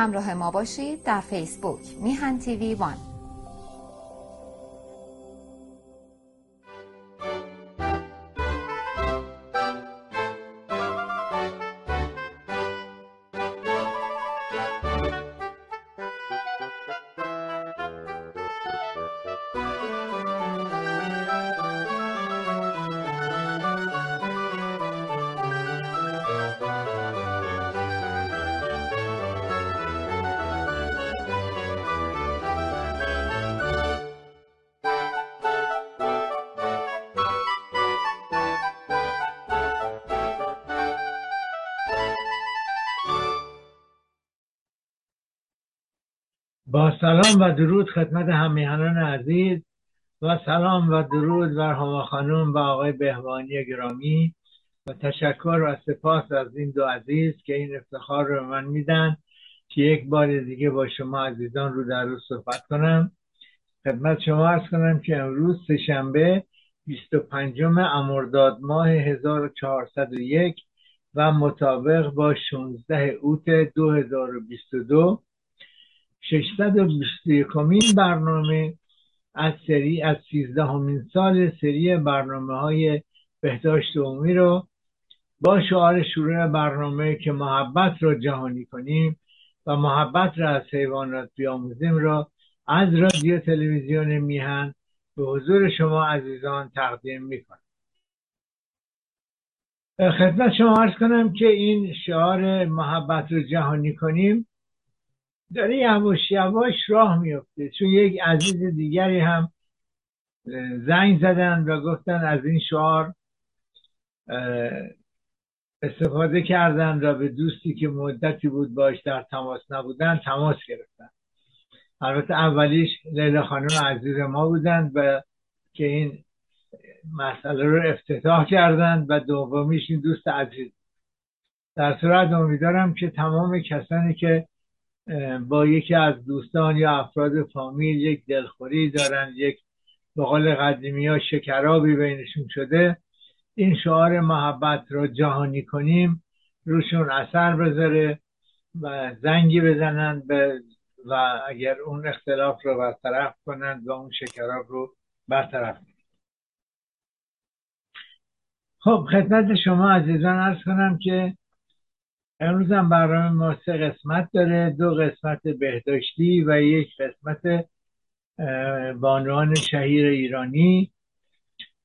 همراه ما باشید در فیسبوک میهن تیوی وان. سلام و درود خدمت همیهنان عزیز و سلام و درود بر هما خانم و آقای بهوانی گرامی و تشکر و سپاس از این دو عزیز که این افتخار رو من میدن که یک بار دیگه با شما عزیزان رو در روز صحبت کنم. خدمت شما ارز کنم که امروز سهشنبه 25 امرداد ماه 1401 و مطابق با 16 اوت 2022 621 برنامه از سری از 13 همین سال سری برنامه های بهداشت عمومی رو با شعار شروع برنامه که محبت را جهانی کنیم و محبت را از حیوانات بیاموزیم را از رادیو تلویزیون میهن به حضور شما عزیزان تقدیم می‌کنم. خدمت شما عرض کنم که این شعار محبت رو جهانی کنیم داره یواش یواش راه میفته چون یک عزیز دیگری هم زنگ زدن و گفتن از این شعار استفاده کردن و به دوستی که مدتی بود باش در تماس نبودن تماس گرفتن. البته اولیش لیلا خانم عزیز ما بودند و که این مسئله رو افتتاح کردند و دومیش این دوست عزیز. در صورت امیدوارم که تمام کسانی که با یکی از دوستان یا افراد فامیل یک دلخوری دارن یک به قول قدیمی ها شکرابی بینشون شده. این شعار محبت را جهانی کنیم روشون اثر بذاره و زنگی بزنن به و اگر اون اختلاف رو برطرف کنند و اون شکراب رو برطرف کنند خب خدمت شما عزیزان ارز کنم که امروز هم برنامه ما سه قسمت داره. دو قسمت بهداشتی و یک قسمت بانوان شهیر ایرانی.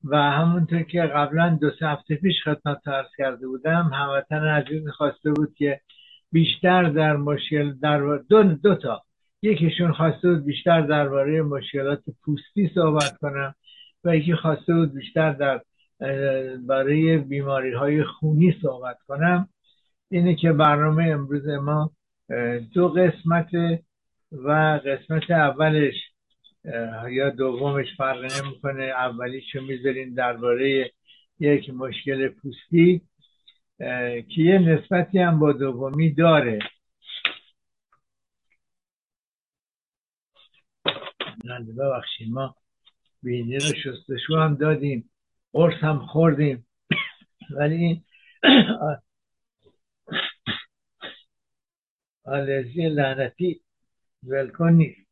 و همونطور که قبلا دو سه هفته پیش خدمت ترس کرده بودم هموطن عزیز خواسته بود که بیشتر در مشکل در دو, دو تا. یکیشون خواسته بود بیشتر درباره مشکلات پوستی صحبت کنم و یکی خواسته بود بیشتر در برای بیماری های خونی صحبت کنم. اینه که برنامه امروز ما دو قسمت و قسمت اولش یا دومش فرق نمی‌کنه. اولیش رو می‌ذاریم درباره یک مشکل پوستی که یه نسبتی هم با دومی داره. ببخشید ما بینی رو شستشو هم دادیم. قرص هم خوردیم. ولی آلرژی لعنتی ولکن نیست.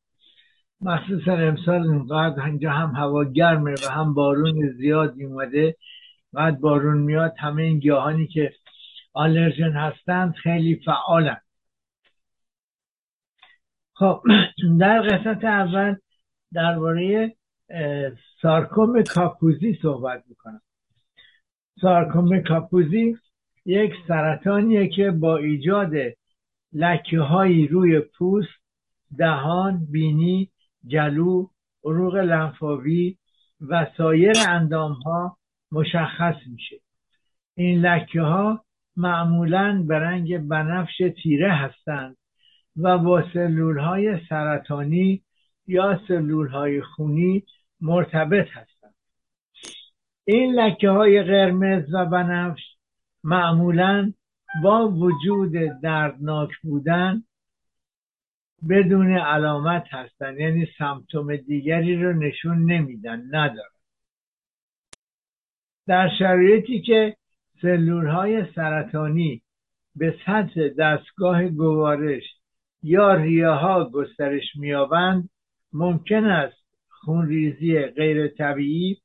مخصوصا امسال اینقدر اینجا هم هوا گرمه و هم بارون زیادی اومده بعد بارون میاد همه این گیاهانی که آلرژن هستند خیلی فعالن. خب در قسمت اول درباره سارکوم کاپوزی صحبت می‌کنم. سارکوم کاپوزی یک سرطانیه که با ایجاد لکه هایی روی پوست دهان بینی جلو عروق لنفاوی و سایر اندام ها مشخص میشه. این لکه ها معمولا به رنگ بنفش تیره هستند و با سلول های سرطانی یا سلول های خونی مرتبط هستند. این لکه های قرمز و بنفش معمولا با وجود دردناک بودن بدون علامت هستن. یعنی سمتوم دیگری رو نشون نمیدن ندارن. در شرایطی که سلول های سرطانی به سطح دستگاه گوارش یا ریه ها گسترش میابند ممکن است خونریزی غیر طبیعی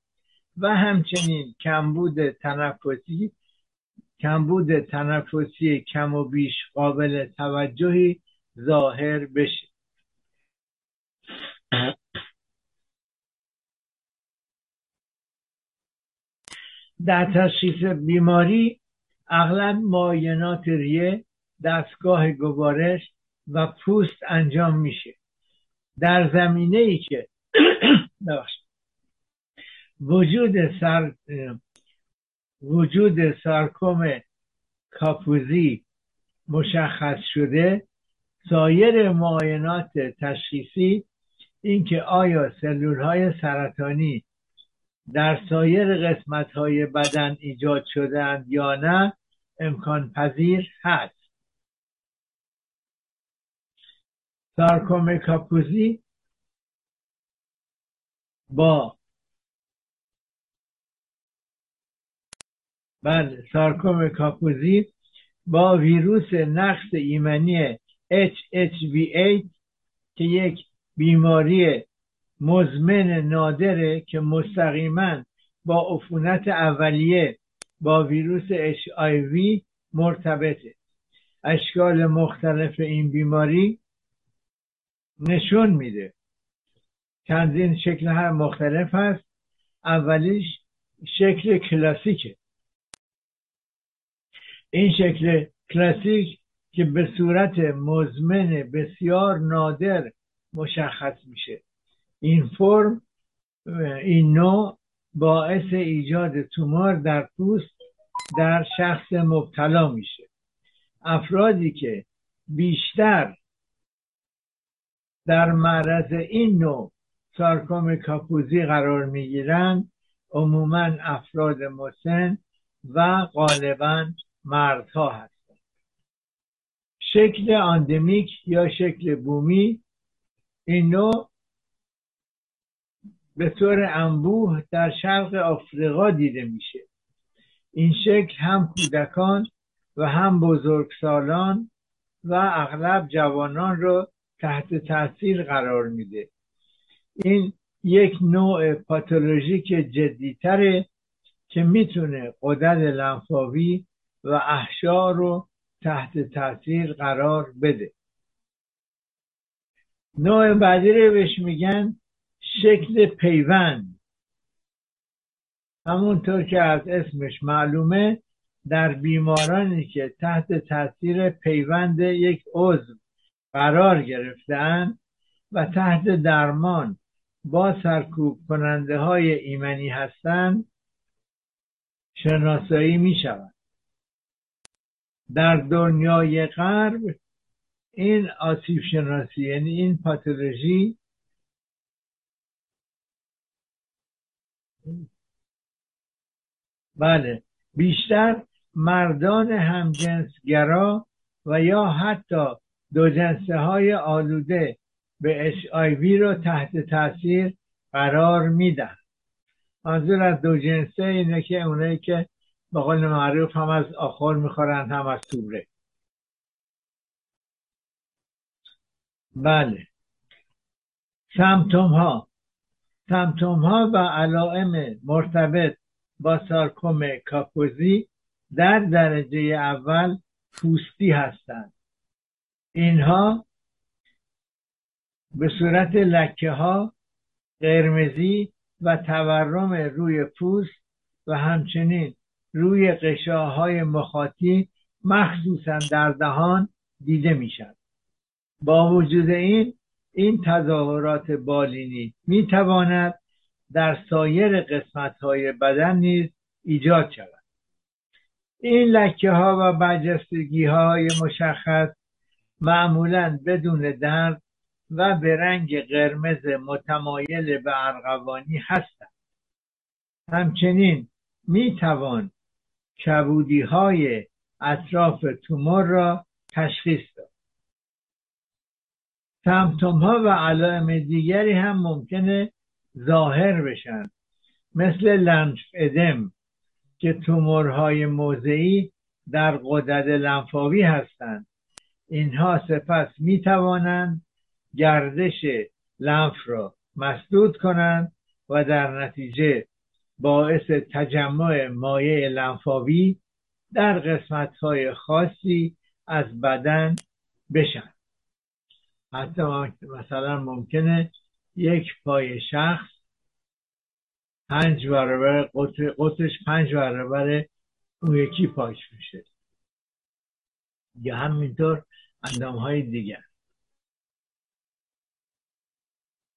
و همچنین کمبود تنفسی کمبود تنفسی کم و بیش قابل توجهی ظاهر بشه. در تشخیص بیماری اغلب معاینات ریه دستگاه گوارش و پوست انجام میشه. در زمینه ای که وجود سر وجود سارکوم کاپوزی مشخص شده سایر معاینات تشخیصی اینکه آیا سلول های سرطانی در سایر قسمت های بدن ایجاد شدهاند یا نه امکان پذیر هست. سارکوم کاپوزی با بله سارکوم کاپوزی با ویروس نقص ایمنی HHV8 که یک بیماری مزمن نادره که مستقیما با عفونت اولیه با ویروس HIV مرتبطه. اشکال مختلف این بیماری نشون میده. چندین شکل هر مختلف هست. اولیش شکل کلاسیکه. این شکل کلاسیک که به صورت مزمن بسیار نادر مشخص میشه. این فرم این نوع باعث ایجاد تومار در پوست در شخص مبتلا میشه. افرادی که بیشتر در معرض این نوع سارکوم کاپوزی قرار می‌گیرند عموما افراد مسن و غالبا مردها هستند. شکل آندمیک یا شکل بومی این نوع به طور انبوه در شرق آفریقا دیده میشه. این شکل هم کودکان و هم بزرگسالان و اغلب جوانان رو تحت تاثیر قرار میده. این یک نوع پاتولوژیک جدیتره که می‌تونه قدرت لنفاوی و احشا رو تحت تاثیر قرار بده. نوع بعدی رو بهش میگن شکل پیوند. همونطور که از اسمش معلومه در بیمارانی که تحت تاثیر پیوند یک عضو قرار گرفتن و تحت درمان با سرکوب کننده های ایمنی هستند شناسایی می شود در دنیای غرب این آسیب شناسی یعنی این پاتولوژی بله بیشتر مردان همجنسگرا و یا حتی دو جنسه های آلوده به وی را تحت تاثیر قرار میدن. منظور از دو جنسه اینه که اونایی که به قول معروف هم از آخر می‌خورن هم از توبره. بله. سمتوم ها سمتوم ها و علائم مرتبط با سارکوم کاپوزی در درجه اول پوستی هستند. اینها به صورت لکه ها قرمزی و تورم روی پوست و همچنین روی قشاهای مخاطی مخصوصا در دهان دیده می‌شد با وجود این این تظاهرات بالینی می تواند در سایر قسمت های بدن نیز ایجاد شود. این لکه ها و برجستگی های مشخص معمولا بدون درد و به رنگ قرمز متمایل به ارغوانی هستند. همچنین می توان کبودی های اطراف تومور را تشخیص داد. سمتوم ها و علائم دیگری هم ممکنه ظاهر بشن. مثل لنف ادم که تومورهای موضعی در قدرت لنفاوی هستند. اینها سپس می توانند گردش لنف را مسدود کنند و در نتیجه باعث تجمع مایع لنفاوی در قسمت های خاصی از بدن بشن. حتی مثلا ممکنه یک پای شخص پنج برابر قطرش پنج برابر اون یکی پاش میشه. یا همینطور اندام های دیگر.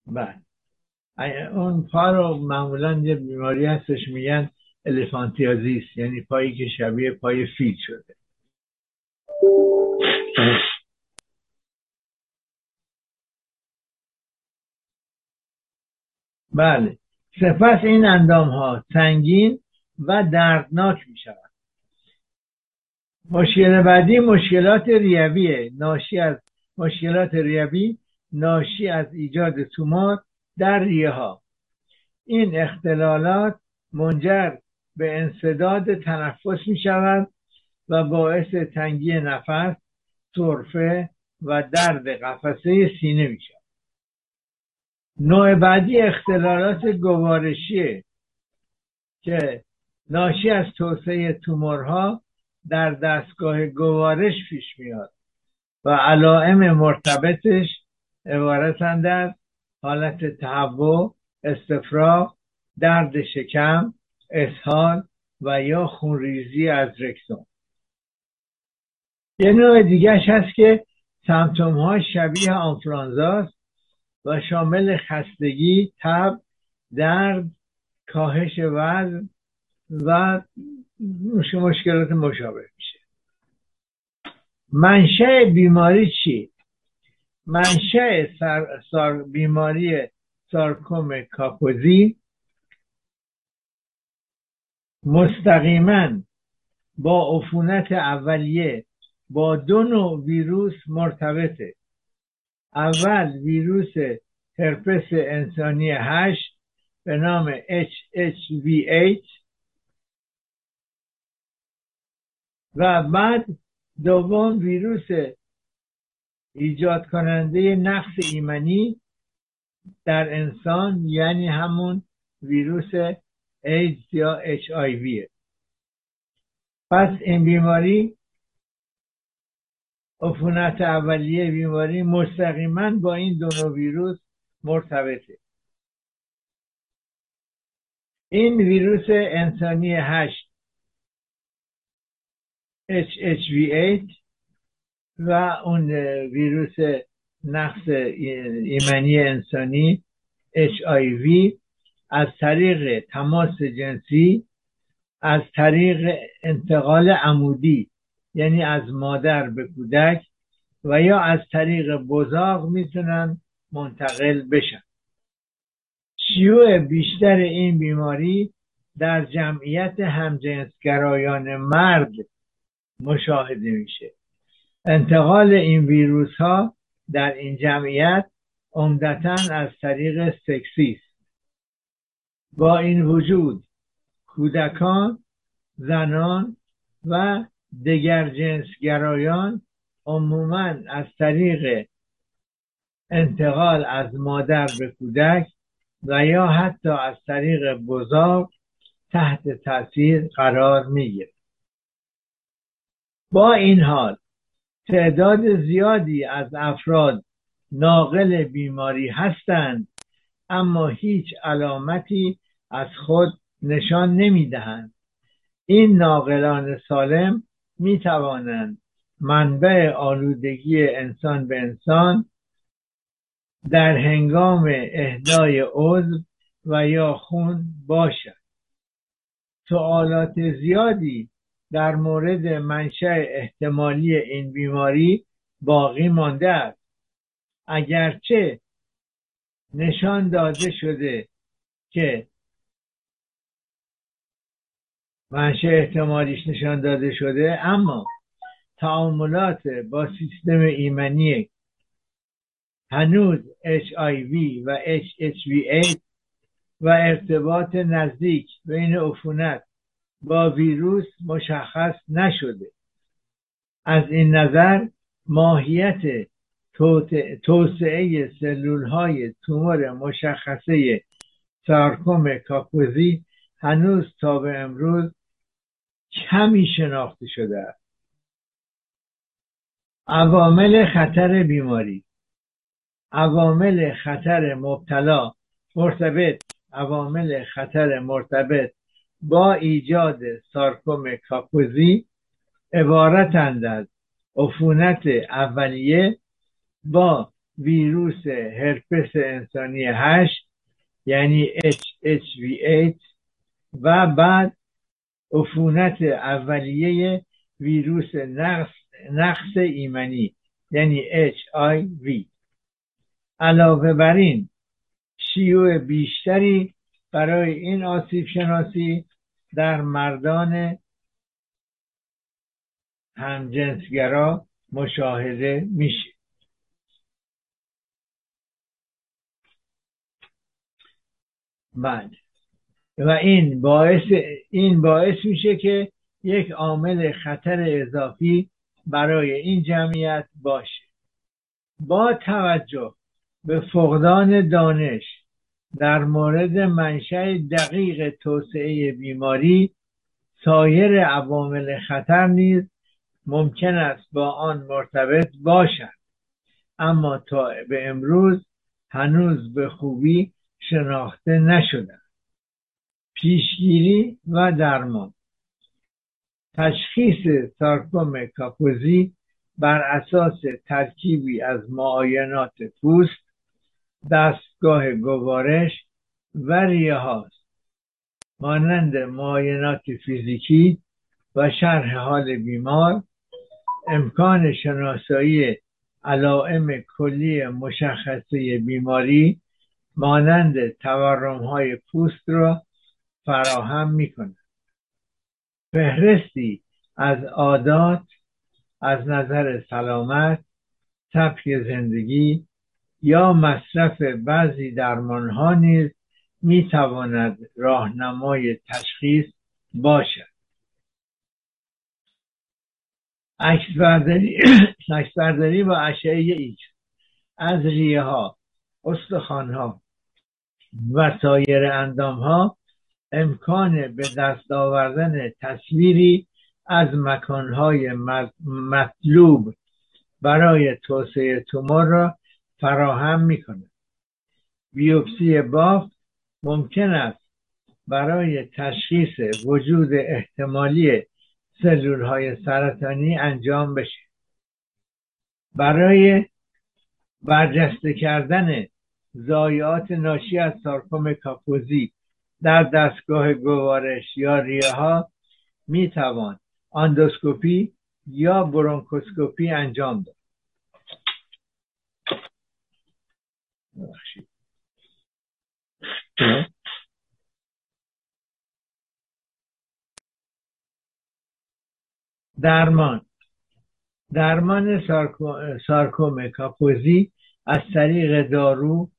بعد اون پا رو معمولا یه بیماری هستش میگن الفانتیازیس یعنی پایی که شبیه پای فیل شده. بله. سپس این اندام ها سنگین و دردناک می شود مشکل بعدی مشکلات ریویه. ناشی از مشکلات ریوی ناشی از ایجاد تومور در ریه ها این اختلالات منجر به انصداد تنفس می شود و باعث تنگی نفس طرفه و درد قفسه سینه می شود نوع بعدی اختلالات گوارشیه که ناشی از توسعه تومورها در دستگاه گوارش پیش میاد و علائم مرتبطش عبارتند از حالت تهوع استفراغ درد شکم اسهال و یا خونریزی از رکتوم یه نوع دیگرش هست که سمتوم ها شبیه آنفرانزاست و شامل خستگی تب درد کاهش وزن و مشکلات مشابه میشه. منشأ بیماری چی؟ منشأ سار بیماری سارکوم کاپوزی مستقیما با عفونت اولیه با دو نوع ویروس مرتبطه. اول ویروس هرپس انسانی هشت به نام HHV8 و بعد دوم ویروس ایجاد کننده نقص ایمنی در انسان یعنی همون ویروس ایدز یا اچ آی پس این بیماری عفونت اولیه بیماری مستقیما با این دو ویروس مرتبطه. این ویروس انسانی 8 HHV8 و اون ویروس نقص ایمنی انسانی HIV از طریق تماس جنسی از طریق انتقال عمودی یعنی از مادر به کودک و یا از طریق بزاق می‌تونن منتقل بشن. شیوع بیشتر این بیماری در جمعیت همجنسگرایان مرد مشاهده میشه. انتقال این ویروس ها در این جمعیت عمدتا از طریق سکسی است با این وجود کودکان زنان و دگر جنسگرایان عموما از طریق انتقال از مادر به کودک و یا حتی از طریق بزاق تحت تاثیر قرار می‌گیرد با این حال تعداد زیادی از افراد ناقل بیماری هستند اما هیچ علامتی از خود نشان نمی‌دهند. این ناقلان سالم می توانند منبع آلودگی انسان به انسان در هنگام اهدای عضو و یا خون باشد. سوالات زیادی در مورد منشأ احتمالی این بیماری باقی مانده است. اگرچه نشان داده شده که منشه احتمالیش نشان داده شده اما تعاملات با سیستم ایمنی هنوز HIV و HHV8 و ارتباط نزدیک بین عفونت با ویروس مشخص نشده. از این نظر ماهیت توسعه سلول های تومور مشخصه سارکوم کاپوزی هنوز تا به امروز کمی شناخته شده است. عوامل خطر بیماری. عوامل خطر مبتلا مرتبط عوامل خطر مرتبط با ایجاد سارکوم کاپوزی عبارتند از عفونت اولیه با ویروس هرپس انسانی 8 یعنی HHV8 و بعد عفونت اولیه ویروس نقص, نقص ایمنی یعنی HIV علاوه بر این شیوع بیشتری برای این آسیب شناسی در مردان همجنسگرا مشاهده میشه. بعد و این باعث این باعث میشه که یک عامل خطر اضافی برای این جمعیت باشه. با توجه به فقدان دانش در مورد منشأ دقیق توسعه بیماری سایر عوامل خطر نیز ممکن است با آن مرتبط باشد. اما تا به امروز هنوز به خوبی شناخته نشده. پیشگیری و درمان. تشخیص سارکوم کاپوزی بر اساس ترکیبی از معاینات پوست دستگاه گوارش و ریه هاست مانند معاینات فیزیکی و شرح حال بیمار امکان شناسایی علائم کلی مشخصه بیماری مانند تورم های پوست را فراهم می کند فهرستی از عادات از نظر سلامت سبک زندگی یا مصرف بعضی درمان ها نیز می تواند راهنمای تشخیص باشد. عکس برداری با اشعه ایکس از ریه ها استخوان ها و سایر اندام ها امکان به دست آوردن تصویری از مکانهای مطلوب برای توسعه تومور را فراهم می‌کنه. بیوپسی بافت ممکن است برای تشخیص وجود احتمالی سلول های سرطانی انجام بشه. برای برجسته کردن زایات ناشی از سارکوم کاپوزی در دستگاه گوارش یا ریه ها می توان آندوسکوپی یا برونکوسکوپی انجام داد. درمان. درمان سارکوم کاپوزی از طریق دارو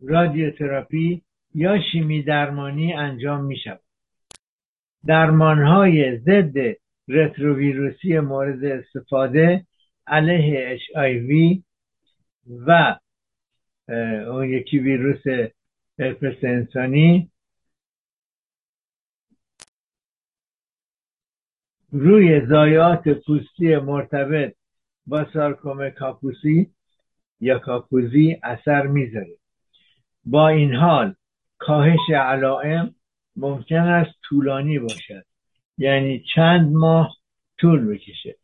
رادیوتراپی یا شیمی درمانی انجام می شود درمان های ضد رتروویروسی مورد استفاده علیه HIV و اون یکی ویروس هرپس انسانی. روی زایات پوستی مرتبط با سارکوم کاپوسی یا کاپوزی اثر می‌ذاره. با این حال کاهش علائم ممکن است طولانی باشد. یعنی چند ماه طول بکشه.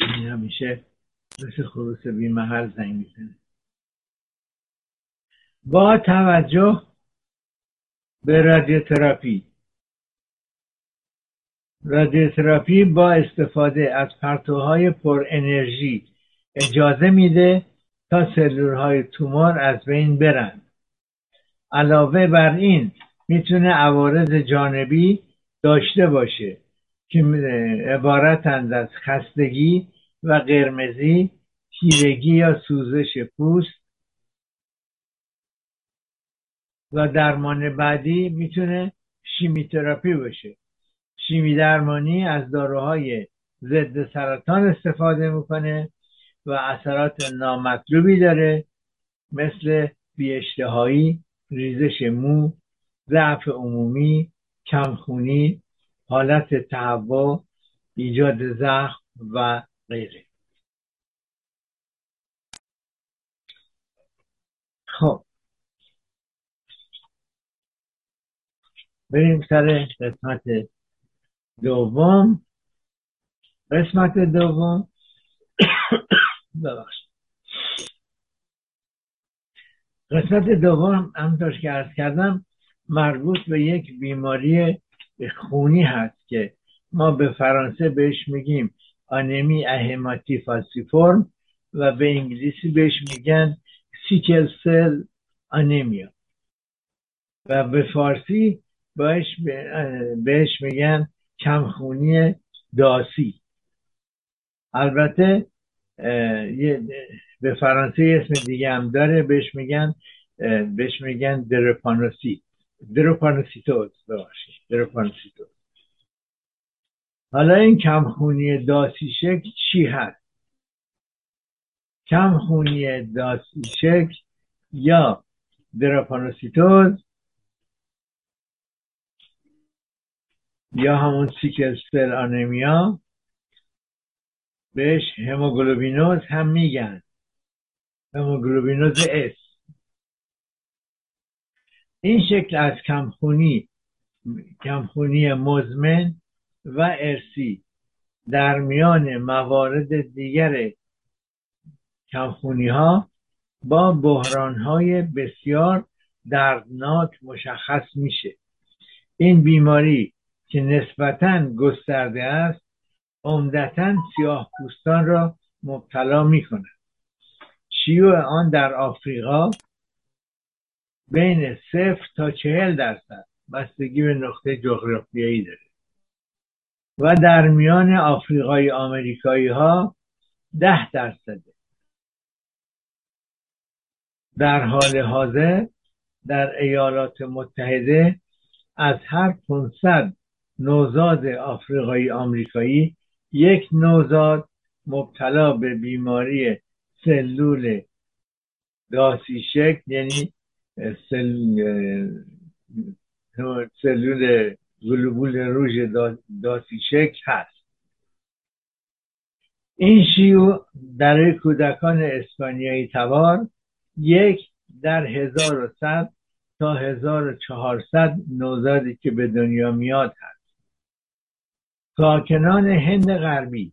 همیشه مثل خروس بی محل زنگ می‌زنه. با توجه به رادیوتراپی. رادیوتراپی با استفاده از پرتوهای پر انرژی اجازه میده تا سلول های تومور از بین برند. علاوه بر این می‌تونه عوارض جانبی داشته باشه. که عبارتند از خستگی و قرمزی تیرگی یا سوزش پوست. و درمان بعدی می‌تونه شیمیتراپی باشه. شیمی درمانی از داروهای ضد سرطان استفاده می‌کنه و اثرات نامطلوبی داره مثل بیاشتهایی ریزش مو ضعف عمومی کمخونی حالت تهوع ایجاد زخم و غیره. خب. بریم سر قسمت دوم. قسمت دوم. ببخشید. قسمت دوم همطور که ارز کردم مربوط به یک بیماری خونی هست که ما به فرانسه بهش میگیم آنمی اهماتی فاسیفورم و به انگلیسی بهش میگن سیکل سل آنیمیا و به فارسی بهش, بهش میگن کمخونی داسی. البته به فرانسه اسم دیگه هم داره بهش میگن بهش میگن درپانوسیت دروپانوسیتوز ببخشید. دروپانوسیتوز حالا این کمخونی داسی شکل چی هست؟ کمخونی داسی شکل یا دروپانوسیتوز یا همون سیکل سل آنمیا بهش هموگلوبینوز هم میگن. هموگلوبینوز اس این شکل از کمخونی کمخونی مزمن و ارسی در میان موارد دیگر کمخونی ها با بحران های بسیار دردناک مشخص میشه. این بیماری که نسبتا گسترده است عمدتا سیاه پوستان را مبتلا می کند شیوع آن در آفریقا بین صفر تا چهل درصد. بستگی به نقطه جغرافیایی داره. و در میان آفریقای آمریکایی ها ده درصده. در حال حاضر در ایالات متحده از هر 500 نوزاد آفریقایی آمریکایی یک نوزاد مبتلا به بیماری سلول داسی شکل یعنی سلول گلوبول روژ داسی شکل هست. این شیوع در کودکان اسپانیایی تبار یک در 1100 تا 1400 نوزادی که به دنیا میاد هست. ساکنان هند غربی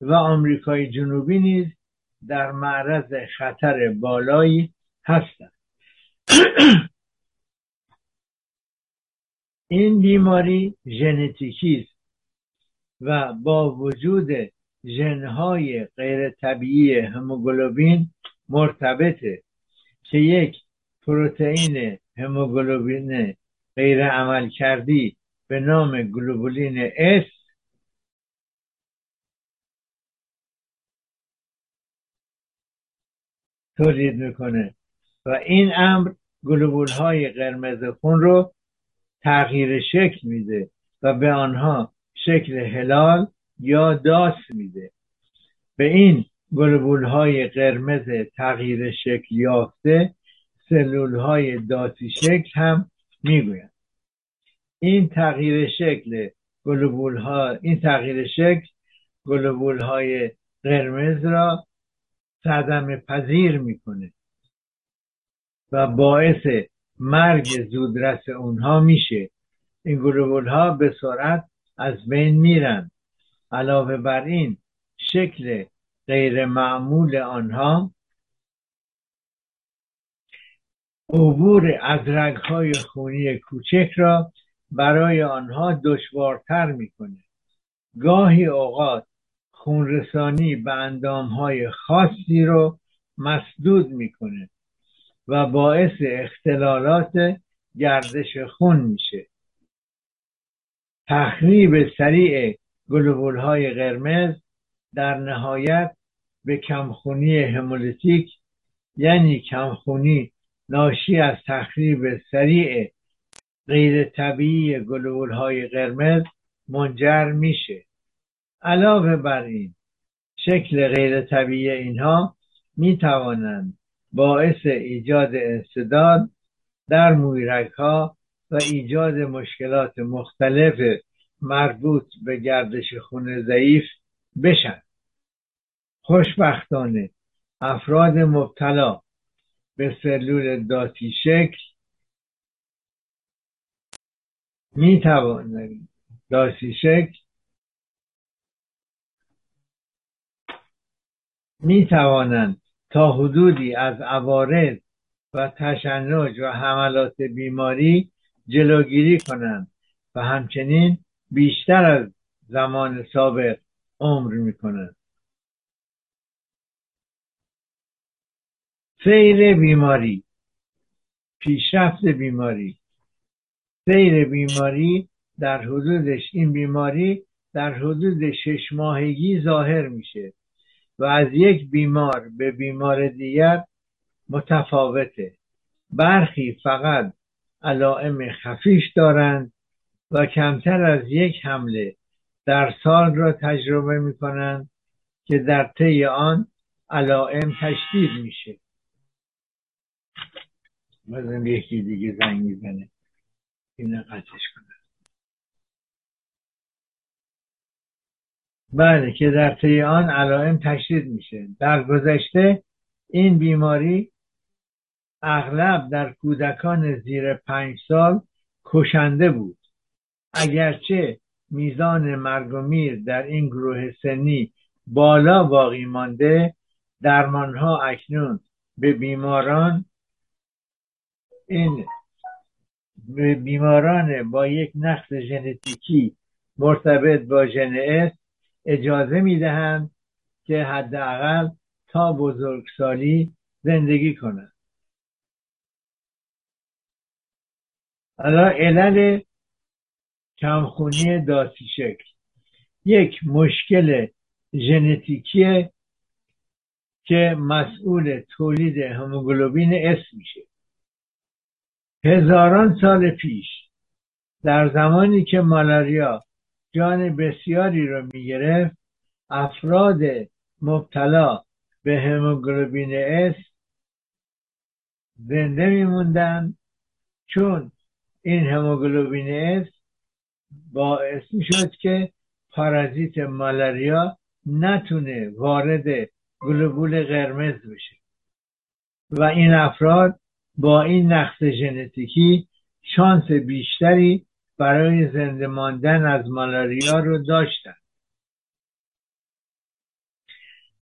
و آمریکای جنوبی نیز در معرض خطر بالایی هستند. این بیماری ژنتیکی است و با وجود ژنهای غیر طبیعی هموگلوبین مرتبطه که یک پروتئین هموگلوبین غیر عمل کردی به نام گلوبولین S تولید می‌کنه. و این امر گلوبول های قرمز خون رو تغییر شکل میده و به آنها شکل هلال یا داس میده. به این گلوبول های قرمز تغییر شکل یافته سلول های داسی شکل هم می‌گویند. این تغییر شکل گلوبول ها این تغییر شکل گلوبول های قرمز را صدمه پذیر می‌کنه و باعث مرگ زودرس اونها میشه. این گلوبول ها به سرعت از بین میرن. علاوه بر این شکل غیر معمول آنها عبور از های خونی کوچک را برای آنها دشوارتر می‌کنه. گاهی اوقات خونرسانی به های خاصی رو مسدود می‌کنه. و باعث اختلالات گردش خون میشه. تخریب سریع گلوبول های قرمز در نهایت به کمخونی همولیتیک یعنی کمخونی ناشی از تخریب سریع غیر طبیعی گلول های قرمز منجر میشه. علاوه بر این شکل غیر طبیعی اینها می توانند باعث ایجاد انصداد در مویرک ها و ایجاد مشکلات مختلف مربوط به گردش خون ضعیف بشن. خوشبختانه افراد مبتلا به سلول داتی شکل می توانند داتی شکل می توانند تا حدودی از عوارض و تشنج و حملات بیماری جلوگیری کنند و همچنین بیشتر از زمان سابق عمر می کنند سیر بیماری پیشرفت بیماری. سیر بیماری در حدودش این بیماری در حدود شش ماهگی ظاهر میشه. و از یک بیمار به بیمار دیگر متفاوته. برخی فقط علائم خفیش دارند و کمتر از یک حمله در سال را تجربه می کنند که در طی آن علائم تشدید میشه. مثلا یکی دیگه زنگ می‌زنه این قطعش کنه. بله که در طی آن علائم تشدید میشه. در گذشته این بیماری اغلب در کودکان زیر پنج سال کشنده بود. اگرچه میزان مرگ و میر در این گروه سنی بالا باقی مانده درمانها اکنون به بیماران این بیماران با یک نقص ژنتیکی مرتبط با ژن اجازه می‌دهند که حداقل تا بزرگسالی زندگی کنند حالا علل کمخونی داسی شکل. یک مشکل ژنتیکی که مسئول تولید هموگلوبین اس میشه. هزاران سال پیش در زمانی که مالاریا جان بسیاری را می‌گرفت. افراد مبتلا به هموگلوبین اس زنده میموندن چون این هموگلوبین اس باعث شد که پارازیت مالاریا نتونه وارد گلوبول قرمز بشه. و این افراد با این نقص ژنتیکی شانس بیشتری برای زنده ماندن از مالاریا رو داشتن.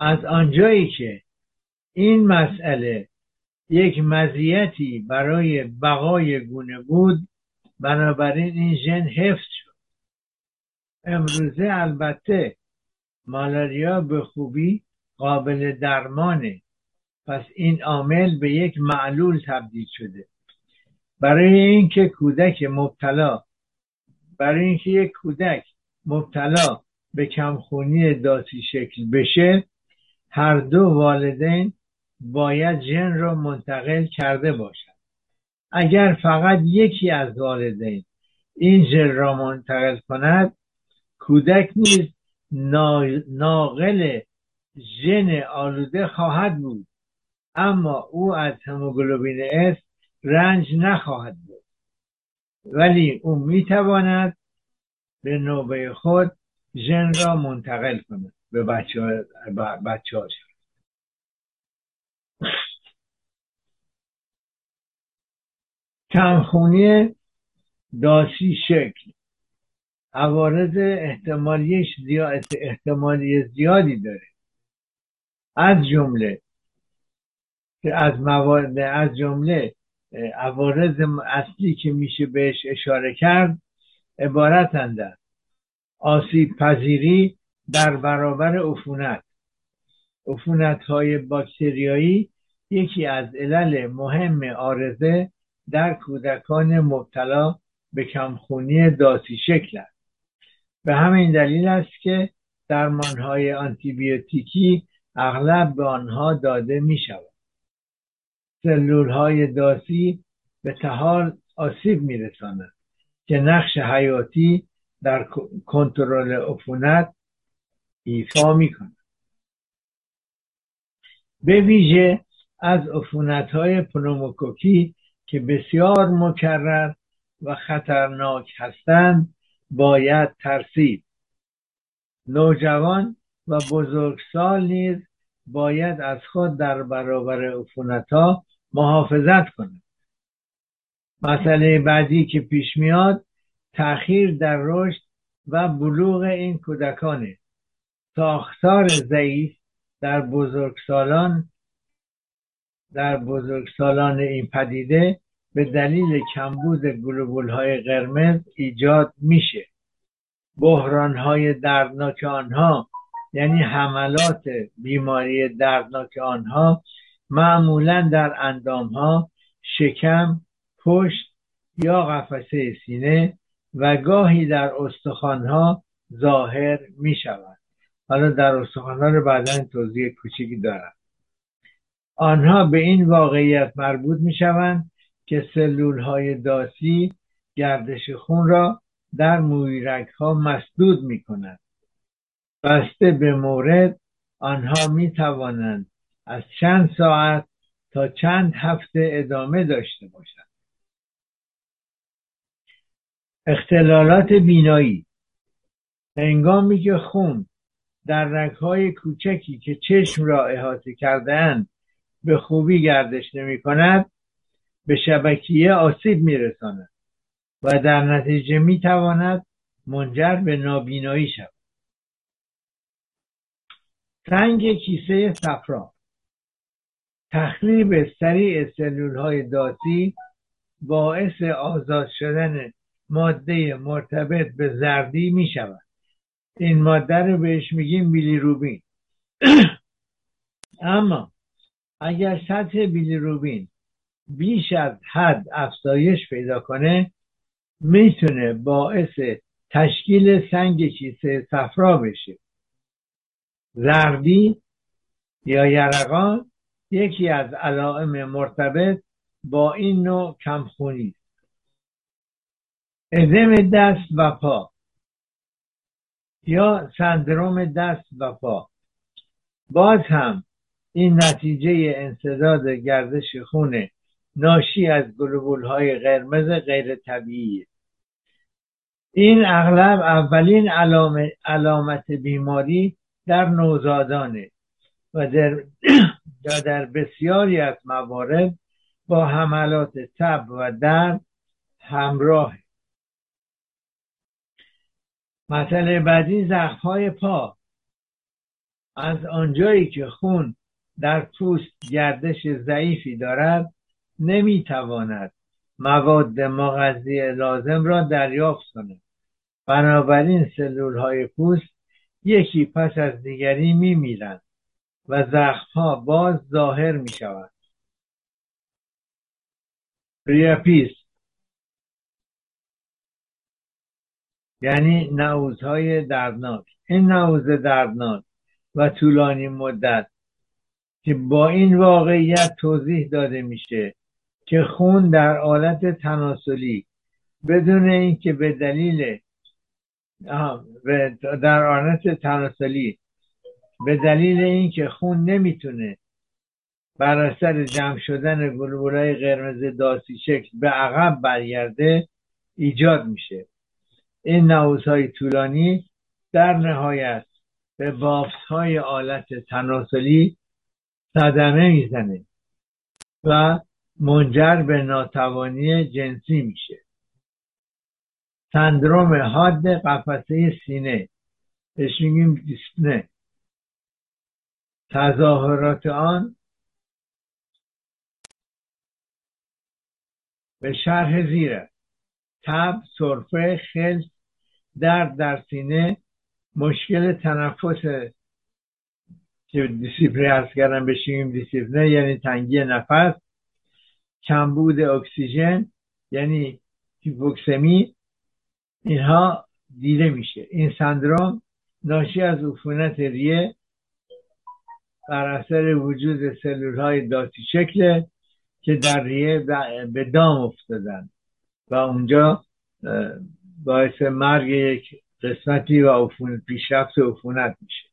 از آنجایی که این مسئله یک مزیتی برای بقای گونه بود بنابراین این ژن حفظ شد. امروزه البته مالاریا به خوبی قابل درمانه پس این عامل به یک معلول تبدیل شده. برای اینکه کودک مبتلا برای اینکه یک کودک مبتلا به کمخونی داسی شکل بشه هر دو والدین باید ژن را منتقل کرده باشند. اگر فقط یکی از والدین این ژن را منتقل کند کودک نیز ناقل ژن آلوده خواهد بود. اما او از هموگلوبین اس رنج نخواهد بود. ولی او می‌تواند به نوبه خود ژن را منتقل کند به بچه, بچه هاش کمخونی داسی شکل. عوارض احتمالی زیاد احتمالی زیادی داره. از جمله از موارد از جمله عوارض اصلی که میشه بهش اشاره کرد عبارتند از آسیب پذیری در برابر عفونت. عفونت های باکتریایی یکی از علل مهم آرزه در کودکان مبتلا به کمخونی داسی شکل است. به همین دلیل است که درمانهای آنتیبیوتیکی اغلب به آنها داده می شود سلول های داسی به تحال آسیب میرساند که نقش حیاتی در کنترل عفونت ایفا می‌کنه به ویژه از عفونت های پنوموکوکی که بسیار مکرر و خطرناک هستند باید ترسید. نوجوان و بزرگسال نیز باید از خود در برابر عفونت ها محافظت کنند مسئله بعدی که پیش میاد تأخیر در رشد و بلوغ این کودکانه. ساختار ضعیف در بزرگسالان در بزرگسالان این پدیده به دلیل کمبود گلوبول های قرمز ایجاد میشه. بحران های دردناک آنها یعنی حملات بیماری دردناک آنها معمولا در اندام ها شکم پشت یا قفسه سینه و گاهی در ها ظاهر می شود حالا در ها رو بعدا توضیح کوچیکی دارم. آنها به این واقعیت مربوط می شوند که سلول های داسی گردش خون را در مویرک ها مسدود می کند بسته به مورد آنها می توانند از چند ساعت تا چند هفته ادامه داشته باشند اختلالات بینایی. هنگامی که خون در رگهای کوچکی که چشم را احاطه کردهاند به خوبی گردش نمی کند به شبکیه آسیب می رساند و در نتیجه می تواند منجر به نابینایی شود. سنگ کیسه صفرا. تخریب سریع سلول های داسی باعث آزاد شدن ماده مرتبط به زردی می شود این ماده رو بهش میگیم بیلیروبین. اما اگر سطح بیلیروبین بیش از حد افزایش پیدا کنه می‌تونه باعث تشکیل سنگ کیسه صفرا بشه. زردی یا یرقان یکی از علائم مرتبط با این نوع کمخونی است. ادم دست و پا. یا سندروم دست و پا. باز هم این نتیجه انصداد گردش خون ناشی از گلوبول های قرمز غیر طبیعی این اغلب اولین علامت بیماری در نوزادانه و در, در بسیاری از موارد با حملات تب و درد همراه. مسئله بعدی های پا. از آنجایی که خون در پوست گردش ضعیفی دارد نمی‌تواند مواد مغذی لازم را دریافت کند. بنابراین سلول های پوست یکی پس از دیگری میمیرند. و زخم ها باز ظاهر می شود ریاپیس یعنی نعوزهای دردناک. این نعوز دردناک و طولانی مدت که با این واقعیت توضیح داده میشه که خون در آلت تناسلی بدون اینکه به دلیل در آلت تناسلی به دلیل اینکه خون نمی‌تونه بر اثر جمع شدن گلبولای قرمز داسی شکل به عقب برگرده ایجاد میشه. این های طولانی در نهایت به بافت های آلت تناسلی صدمه می‌زنه و منجر به ناتوانی جنسی میشه. سندروم حاد قفسه سینه بهش میگیم دیسپنه. تظاهرات آن به شرح زیره تب سرفه خلط درد در سینه مشکل تنفس که dyspnée عرض کردم بهش میگیم dyspnée یعنی تنگی نفس کمبود اکسیژن یعنی hypoxémie اینها دیده میشه. این سندروم ناشی از عفونت ریه بر اثر وجود سلول های داسی شکل که در ریه به دام افتادن. و اونجا باعث مرگ یک قسمتی و افون پیشرفت عفونت میشه.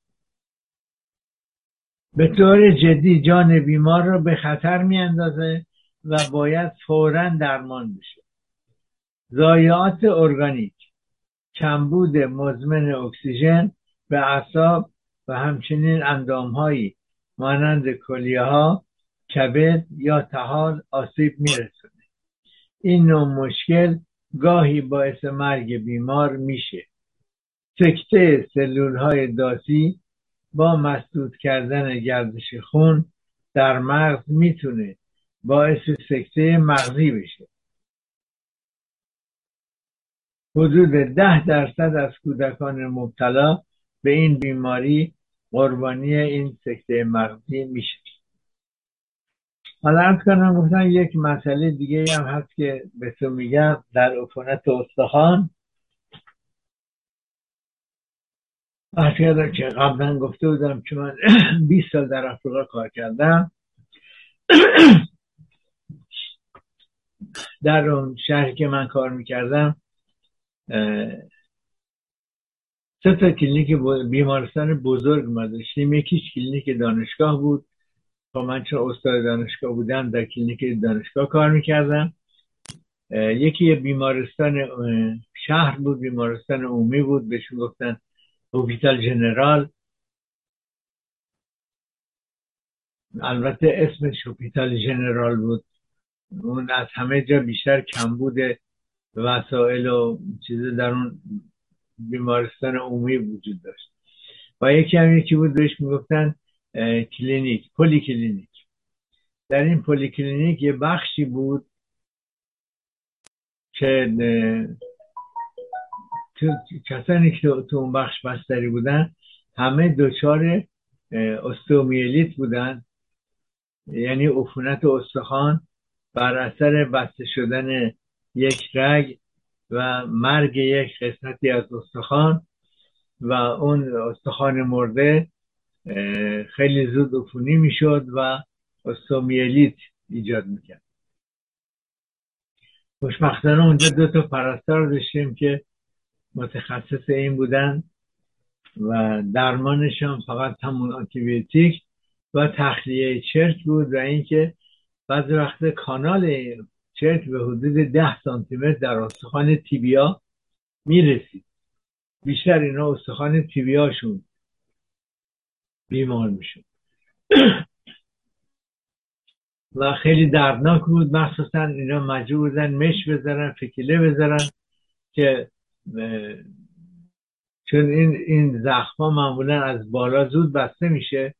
به طور جدی جان بیمار را به خطر میاندازه و باید فورا درمان بشه. ضایعات ارگانیک کمبود مزمن اکسیژن به اعصاب و همچنین اندامهایی مانند کلیه ها کبد یا تحال آسیب میرسونه. این نوع مشکل گاهی باعث مرگ بیمار میشه. سکته سلول های داسی با مسدود کردن گردش خون در مغز می‌تونه باعث سکته مغزی بشه. حدود ده درصد از کودکان مبتلا به این بیماری قربانی این سکته مغزی میشه. حالا ارز کنم گفتن یک مسئله دیگه هم هست که به تو میگم در عفونت استخوان. که قبلا گفته بودم که من 20 سال در افریقا کار کردم. در اون شهری که من کار می‌کردم سه تا کلینیک بیمارستان بزرگ ما داشتیم یکیش کلینیک دانشگاه بود. خب من چون استاد دانشگاه بودم در کلینیک دانشگاه کار می‌کردم یکی بیمارستان شهر بود بیمارستان عمومی بود بهشون گفتن hôpital général. البته اسمش hôpital général بود. اون از همه جا بیشتر کم بوده. وسایل و چیز در اون بیمارستان عمومی وجود داشت. و یکی هم یکی بود بهش می‌گفتن کلینیک پلی کلینیک در این پلی کلینیک یه بخشی بود که کسانی که تو اون بخش بستری بودن همه دچار ostéomyélite بودن. یعنی عفونت استخوان بر اثر بسته شدن یک رگ و مرگ یک قسمتی از استخوان و اون استخوان مرده خیلی زود عفونی می‌شد و استومیلیت ایجاد می‌کرد. خوشبختانه اونجا دو تا پرستار داشتیم که متخصص این بودن و درمانشان فقط همون آنتیبیوتیک و تخلیه چرک بود و اینکه بعض وقت کانال چرک به حدود ده سانتیمتر در استخوان تیبیا می‌رسید. بیشتر اینا استخوان تیبیاشون بیمار می‌شد. و خیلی دردناک بود. مخصوصا اینا مجبور بودن مش بذارن فکیله بذارن که چون این این زخما معمولا از بالا زود بسته میشه.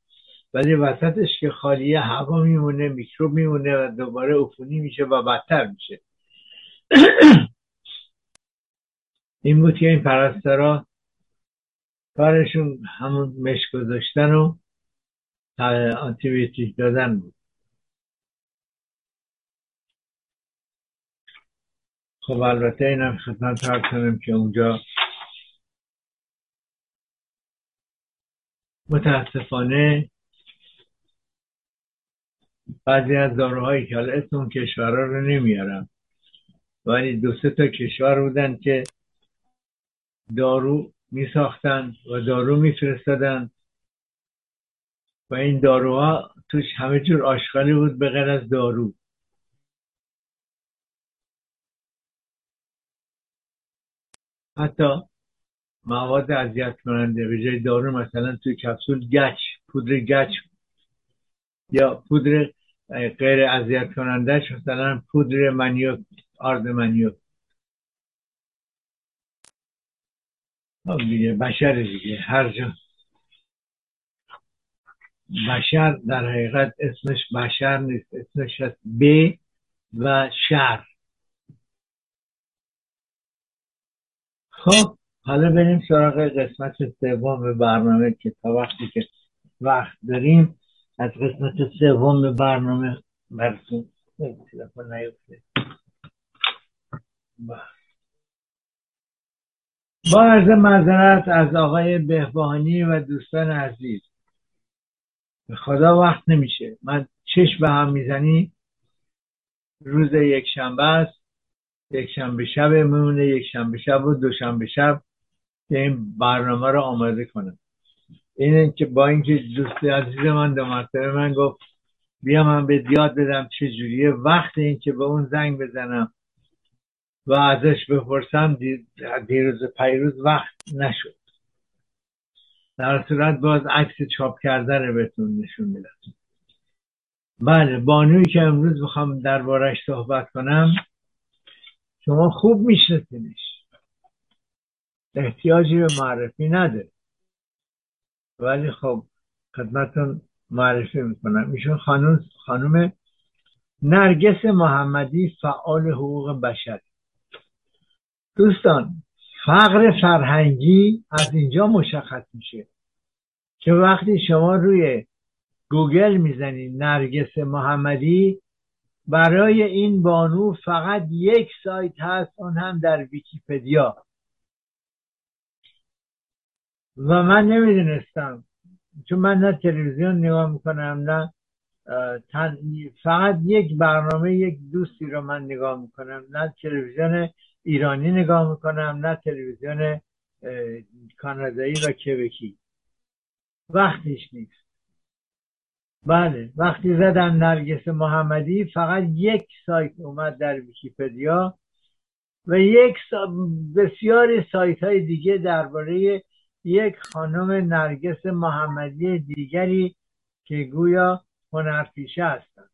ولی وسطش که خالیه هوا میمونه میکروب میمونه و دوباره عفونی میشه و بدتر میشه. این بود که این پرستارا کارشون همون مش گذاشتن و آنتیبیوتیک دادن بود. خب البته اینم خدمت هر کنم که اونجا متاسفانه بعضی از داروهایی که حالا اسم اون کشورها رو نمیارم ولی دو سه تا کشور بودن که دارو می ساختن و دارو می فرستدن و این داروها توش همه جور آشغالی بود به غیر از دارو. حتی مواد اذیت کننده به جای دارو مثلا توی کپسول گچ پودر گچ یا پودر غیر اذیت کنندهش مثلا پودر منیوک آرد منیوک دیگه بشر دیگه هر جا بشر در حقیقت اسمش بشر نیست اسمش هست ب و شر. خب حالا بریم سراغ قسمت سوم برنامه که تا وقتی که وقت داریم از قسمت سوم برنامه برسون تلفن نیفته. با. عرض معذرت از آقای بهبانی و دوستان عزیز. به خدا وقت نمیشه. من چشم به هم می‌زنی. روز یک شنبه است. یک شنبه شب میمونه یک شنبه شب و دوشنبه شب. که این برنامه رو آماده کنم. این که با اینکه دوست عزیز من دو مرتبه من گفت بیا من به یاد بدم چه جوریه. وقت این که به اون زنگ بزنم و ازش بپرسم دیروز پیروز وقت نشد. در صورت باز عکس چاپ کرده رو بهتون نشون میدم. بله بانوی که امروز می‌خوام دربارش صحبت کنم. شما خوب میشناسینش. احتیاجی به معرفی نداره ولی خب خدمتون معرفی می‌کنم. ایشون خانم خانم نرگس محمدی فعال حقوق بشر. دوستان فقر فرهنگی از اینجا مشخص میشه که وقتی شما روی گوگل می‌زنید نرگس محمدی برای این بانو فقط یک سایت هست اون هم در ویکیپدیا. و من نمی‌دونستم. چون من نه تلویزیون نگاه می‌کنم نه فقط یک برنامه یک دوستی رو من نگاه می‌کنم. نه تلویزیون ایرانی نگاه می‌کنم نه تلویزیون کانادایی و کبکی وقتش نیست. بله وقتی زدم نرگس محمدی فقط یک سایت اومد در ویکیپدیا و یک سا... بسیاری سایت های دیگه درباره یک خانم نرگس محمدی دیگری که گویا هنرپیشه هستند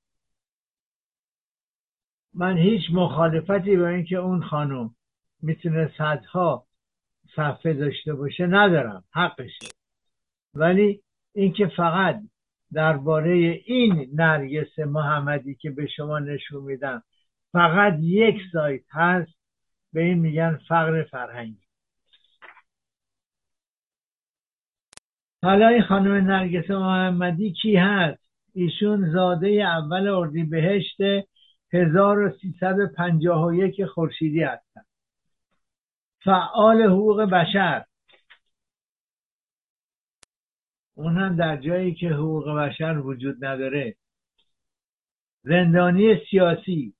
من هیچ مخالفتی با اینکه اون خانم می‌تونه صدها صفحه داشته باشه ندارم حقشه. ولی اینکه فقط درباره این نرگس محمدی که به شما نشون میدم فقط یک سایت هست به این میگن فقر فرهنگی. حالا این خانم نرگس محمدی کی هست؟ ایشون زاده اول اردیبهشت 1351 خورشیدی هستن. فعال حقوق بشر. اون هم در جایی که حقوق بشر وجود نداره. زندانی سیاسی.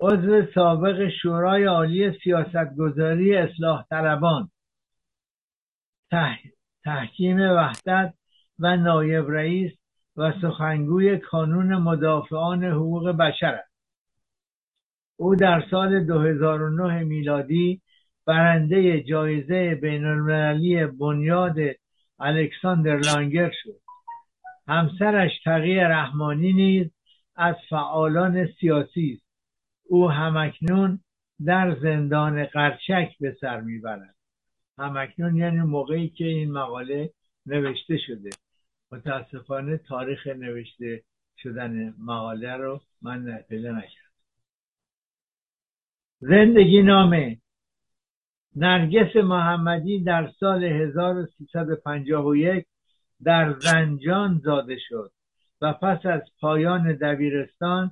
عضو سابق شورای عالی سیاستگذاری اصلاح طلبان. تحکیم وحدت و نایب رئیس و سخنگوی کانون مدافعان حقوق بشر است. او در سال 2009 میلادی برنده جایزه بین المللی بنیاد الکساندر لانگر شد. همسرش تقی رحمانی نیز از فعالان سیاسی است. او همکنون در زندان قرچک به سر می‌برد. همکنون یعنی موقعی که این مقاله نوشته شده. متاسفانه تاریخ نوشته شدن مقاله رو من پیدا نکردم. زندگی نامه. نرگس محمدی در سال 1351 در زنجان زاده شد و پس از پایان دبیرستان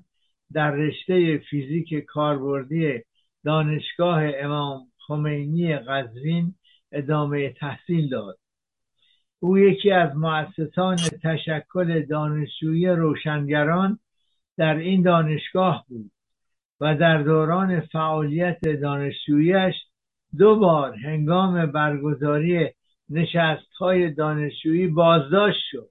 در رشته فیزیک کاربردی دانشگاه امام خمینی قزوین ادامه تحصیل داد. او یکی از مؤسسان تشکل دانشجویی روشنگران در این دانشگاه بود و در دوران فعالیت دانشجوییش دو بار هنگام برگزاری نشست های دانشجویی بازداشت شد.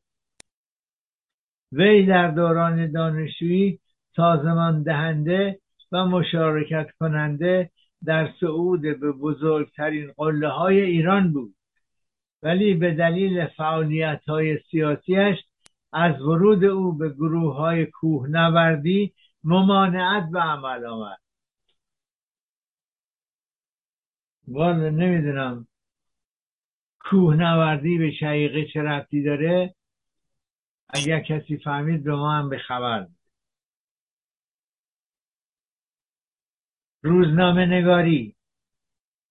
وی در دوران دانشجویی سازمان دهنده و مشارکت کننده در صعود به بزرگترین قله های ایران بود. ولی به دلیل فعالیت های سیاسیش از ورود او به گروه های کوهنوردی ممانعت به عمل آمد. والا نمی‌دونم کوهنوردی به شقیقه چه رفتی داره. اگر کسی فهمید به ما هم به خبر روزنامه نگاری.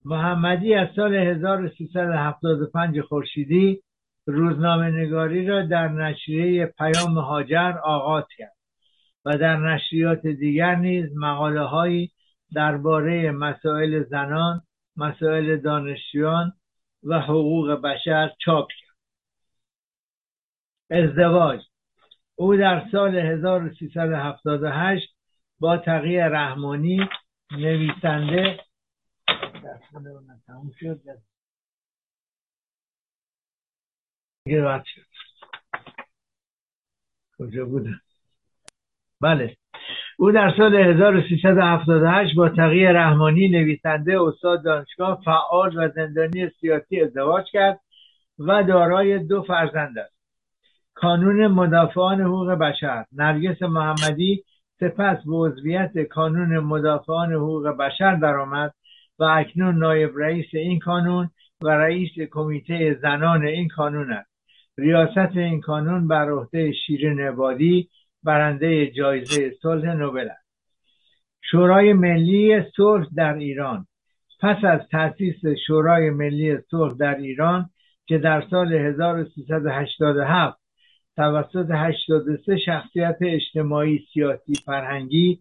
محمدی از سال 1375 خورشیدی روزنامه نگاری را در نشریه پیام هاجر آغاز کرد و در نشریات دیگر نیز مقاله هایی درباره مسائل زنان مسائل دانشجویان و حقوق بشر چاپ کرد. ازدواج. او در سال 1378 با تقیه رحمانی نویسنده کجا بودن بله. او در سال 1378 با تقیه رحمانی نویسنده استاد دانشگاه فعال و زندانی سیاسی ازدواج کرد و دارای دو فرزند است. کانون مدافعان حقوق بشر نرگس محمدی سپس به عضویت کانون مدافعان حقوق بشر درآمد و اکنون نایب رئیس این کانون و رئیس کمیته زنان این کانون است. ریاست این کانون بر عهده شیرین عبادی برنده جایزه صلح نوبل است. شورای ملی صلح در ایران. پس از تأسیس شورای ملی صلح در ایران که در سال 1387 توسط 83 شخصیت اجتماعی سیاسی فرهنگی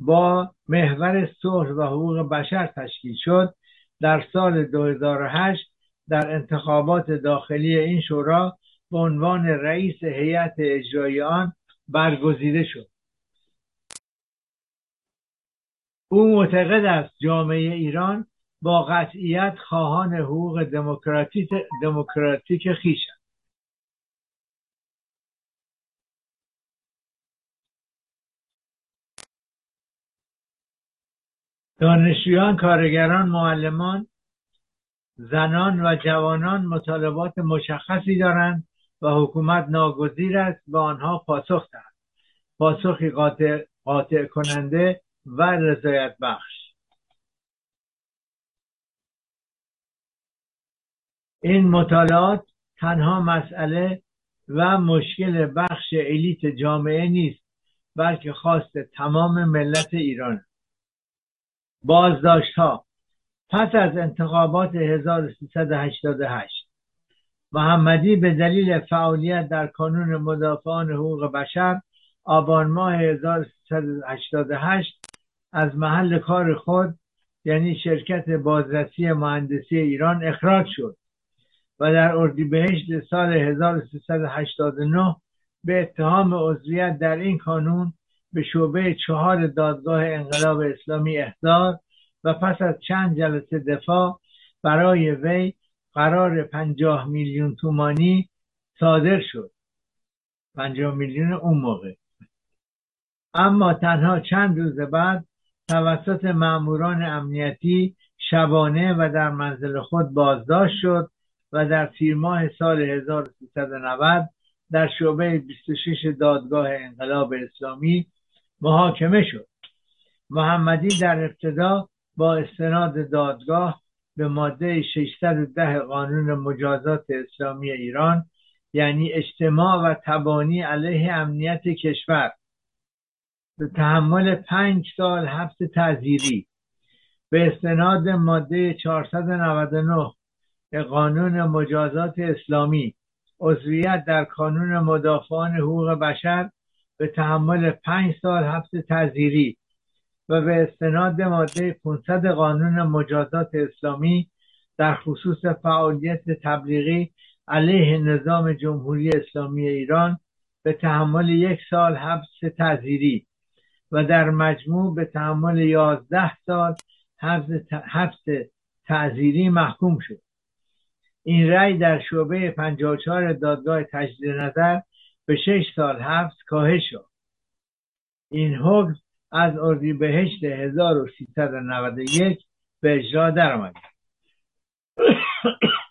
با محور صلح و حقوق بشر تشکیل شد. در سال 2008 در انتخابات داخلی این شورا به عنوان رئیس هیئت اجرایی آن برگزیده شد. او معتقد است جامعه ایران با قطعیت خواهان حقوق دموکراتیک خیش است. دانشجویان کارگران معلمان زنان و جوانان مطالبات مشخصی دارند و حکومت ناگزیر است به آنها پاسخ دهد پاسخی قاطع, قاطع کننده و رضایت بخش. این مطالعات تنها مسئله و مشکل بخش الیت جامعه نیست بلکه خواست تمام ملت ایران بازداشت ها پس از انتخابات 1388 محمدی به دلیل فعالیت در کانون مدافعان حقوق بشر آبان ماه 1388 از محل کار خود یعنی شرکت بازرسی مهندسی ایران اخراج شد و در اردیبهشت سال 1389 به اتهام عضویت در این کانون به شعبه چهار دادگاه انقلاب اسلامی احضار و پس از چند جلسه دفاع برای وی قرار پنجاه میلیون تومانی صادر شد. پنجاه میلیون اون موقع. اما تنها چند روز بعد توسط ماموران امنیتی شبانه و در منزل خود بازداشت شد و در تیر ماه سال 1390 در شعبه 26 دادگاه انقلاب اسلامی محاکمه شد. محمدی در ابتدا با استناد دادگاه به ماده 610 قانون مجازات اسلامی ایران یعنی اجتماع و تبانی علیه امنیت کشور به تحمل پنج سال حبس تعذیری به استناد ماده 499 قانون مجازات اسلامی عضویت در کانون مدافعان حقوق بشر به تحمل پنج سال حبس تعذیری و به استناد ماده 500 قانون مجازات اسلامی در خصوص فعالیت تبلیغی علیه نظام جمهوری اسلامی ایران به تحمل یک سال حبس تعذیری و در مجموع به تحمل یازده سال حبس تعذیری محکوم شد. این رأی در شعبه 54 دادگاه تجدید نظر به شش سال حبس کاهش شد. این حکم از اردیبهشت 1391 به اجرا درآمد.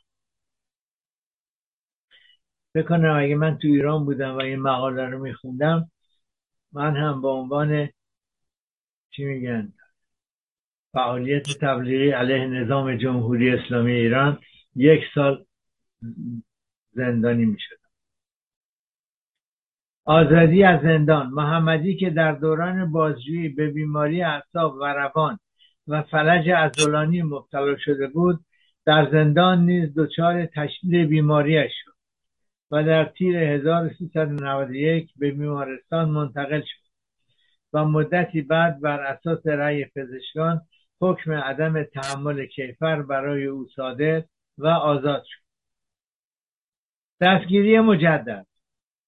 بکنم اگه من تو ایران بودم و این مقاله رو میخوندم من هم به عنوان چی میگن فعالیت تبلیغی علیه نظام جمهوری اسلامی ایران یک سال زندانی می‌شد آزادی از زندان محمدی که در دوران بازجویی به بیماری اعصاب و روان و فلج عضلانی مبتلا شده بود در زندان نیز دچار تشدید بیماریش شد و در تیر 1391 به بیمارستان منتقل شد و مدتی بعد بر اساس رأی پزشکان حکم عدم تحمل کیفر برای او صادر و آزاد شد. دستگیری مجدد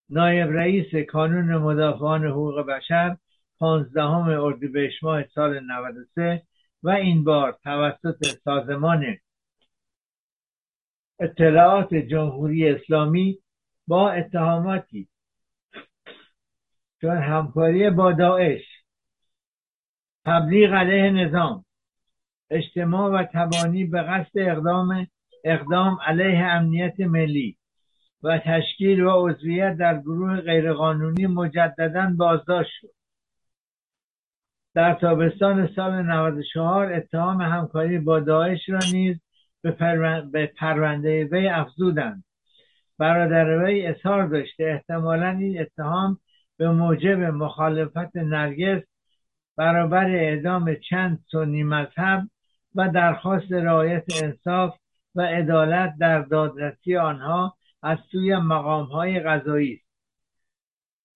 نایب رئیس کانون مدافعان حقوق بشر پانزدهم اردیبهشت ماه سال 93 و این بار توسط سازمان اطلاعات جمهوری اسلامی با اتهاماتی چون همکاری با داعش تبلیغ علیه نظام اجتماع و تبانی به قصد اقدام اقدام علیه امنیت ملی و تشکیل و عضویت در گروه غیرقانونی مجددا بازداشت شد. در تابستان سال 94 اتهام همکاری با داعش را نیز به پرونده وی افزودند. برادر وی اظهار داشته احتمالا این اتهام به موجب مخالفت نرگس برابر اعدام چند سنی مذهب و درخواست رعایت انصاف و عدالت در دادرسی آنها از سوی مقام های غذایی است.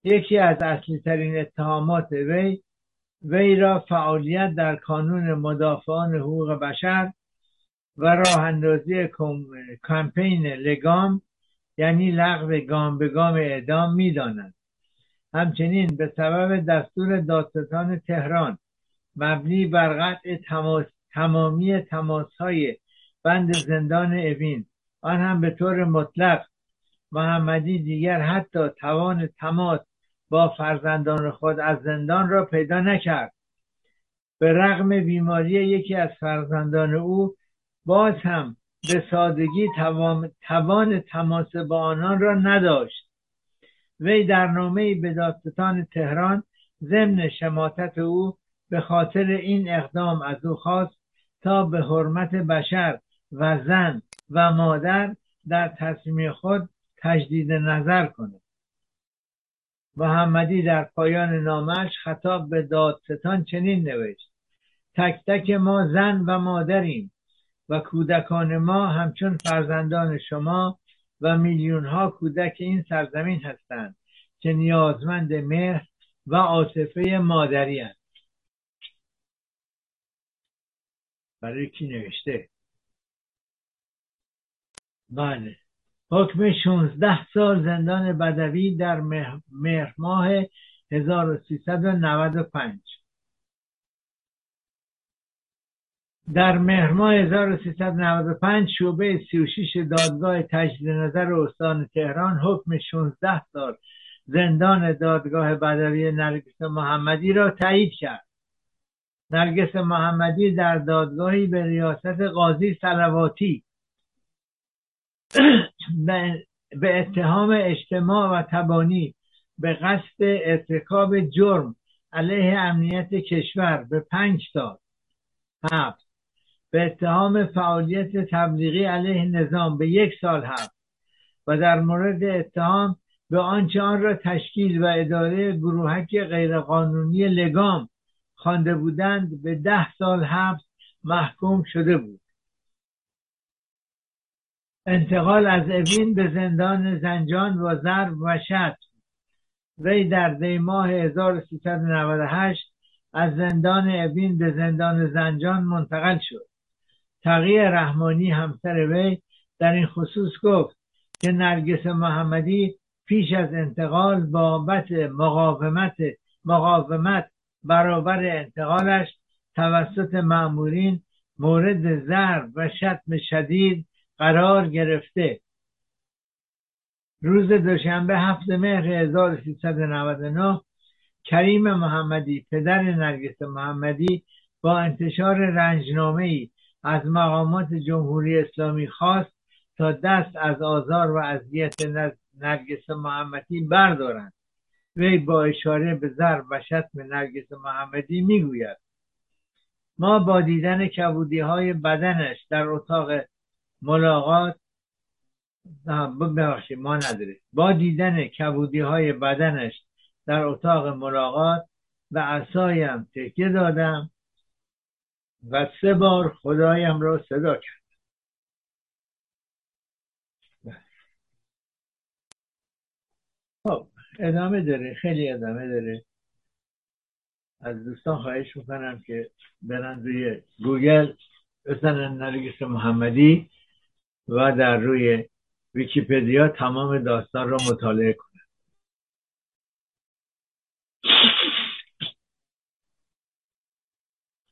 یکی از اصلی ترین اتهامات وی وی را فعالیت در کانون مدافعان حقوق بشر و راه اندازی کمپین لگام یعنی لغو گام به گام اعدام می‌دانند همچنین به سبب دستور دادستان تهران مبنی بر قطع تماس تمامی تماس های بند زندان اوین آن هم به طور مطلق محمدی دیگر حتی توان تماس با فرزندان خود از زندان را پیدا نکرد. به رغم بیماری یکی از فرزندان او باز هم به سادگی توان تماس با آنان را نداشت. وی در نامه به دادستان تهران ضمن شماتت او به خاطر این اقدام از او خواست تا به حرمت بشر و زن و مادر در تصمیم خود تجدید نظر کند محمدی در پایان نامش خطاب به دادستان چنین نوشت. تک تک ما زن و مادریم و کودکان ما همچون فرزندان شما و میلیون ها کودک این سرزمین هستند که نیازمند مهر و عاطفه مادری هستند. برای کی نوشته؟ بله. حکم 16 سال زندان بدوی در مهر ماه 1395 در مهر ماه 1395 شعبه 36 دادگاه تجدید نظر استان تهران حکم 16 سال زندان دادگاه بدوی نرگس محمدی را تایید کرد. نرگس محمدی در دادگاهی به ریاست قاضی سلواتی به اتهام اجتماع و تبانی به قصد ارتکاب جرم علیه امنیت کشور به پنج سال هفت. به اتهام فعالیت تبلیغی علیه نظام به یک سال هفت. و در مورد اتهام به آنچه آن را تشکیل و اداره گروهک غیرقانونی لگام خوانده بودند به ده سال حبس محکوم شده بود. انتقال از اوین به زندان زنجان و ضرب و شد وی در دی ماه 1398 از زندان اوین به زندان زنجان منتقل شد. تقیه رحمانی همسر وی در این خصوص گفت که نرگس محمدی پیش از انتقال بابت مقاومت مقاومت برابر انتقالش توسط مأمورین مورد ضرب و شتم شدید قرار گرفته. روز دوشنبه هفت مهر 1399 کریم محمدی پدر نرگس محمدی با انتشار رنجنامه ای از مقامات جمهوری اسلامی خواست تا دست از آزار و اذیت نرگس محمدی بردارند. وی با اشاره به ضرب و شتم نرگس محمدی می‌گوید ما با دیدن کبودی های بدنش در اتاق ملاقات ببخشید ما نداره با دیدن کبودی های بدنش در اتاق ملاقات و عصایم تکیه دادم و سه بار خدایم را صدا کرد خب ادامه داره خیلی ادامه داره. از دوستان خواهش می‌کنم که برن روی گوگل بزنن نرگس محمدی. و در روی ویکیپدیا تمام داستان را مطالعه کنن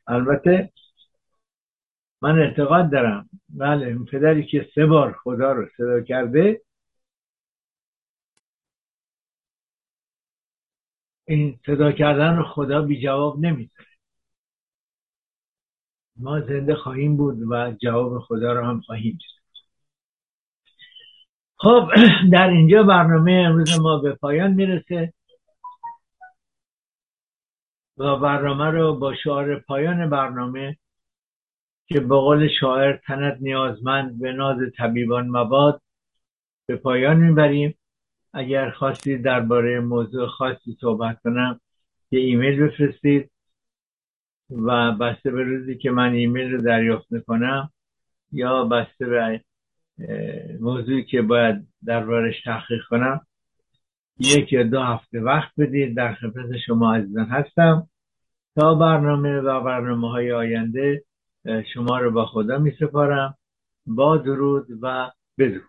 البته من اعتقاد دارم بله پدری که سه بار خدا رو صدا کرده این صدا کردن رو خدا بی جواب نمی‌ذاره ما زنده خواهیم بود و جواب خدا رو هم خواهیم خب در اینجا برنامه امروز ما به پایان می‌رسه و برنامه رو با شعار پایان برنامه که به قول شاعر تنت نیازمند به ناز طبیبان مباد به پایان می‌بریم. اگر خواستید درباره موضوع خاصی صحبت کنم یه ایمیل بفرستید و بسته به روزی که من ایمیل رو دریافت می‌کنم یا بسته به موضوعی که باید دربارش تحقیق کنم. یک یا دو هفته وقت بدید. در خدمت شما عزیزان هستم. تا برنامه و برنامه های آینده شما رو با خدا می سپارم با درود و بدرود.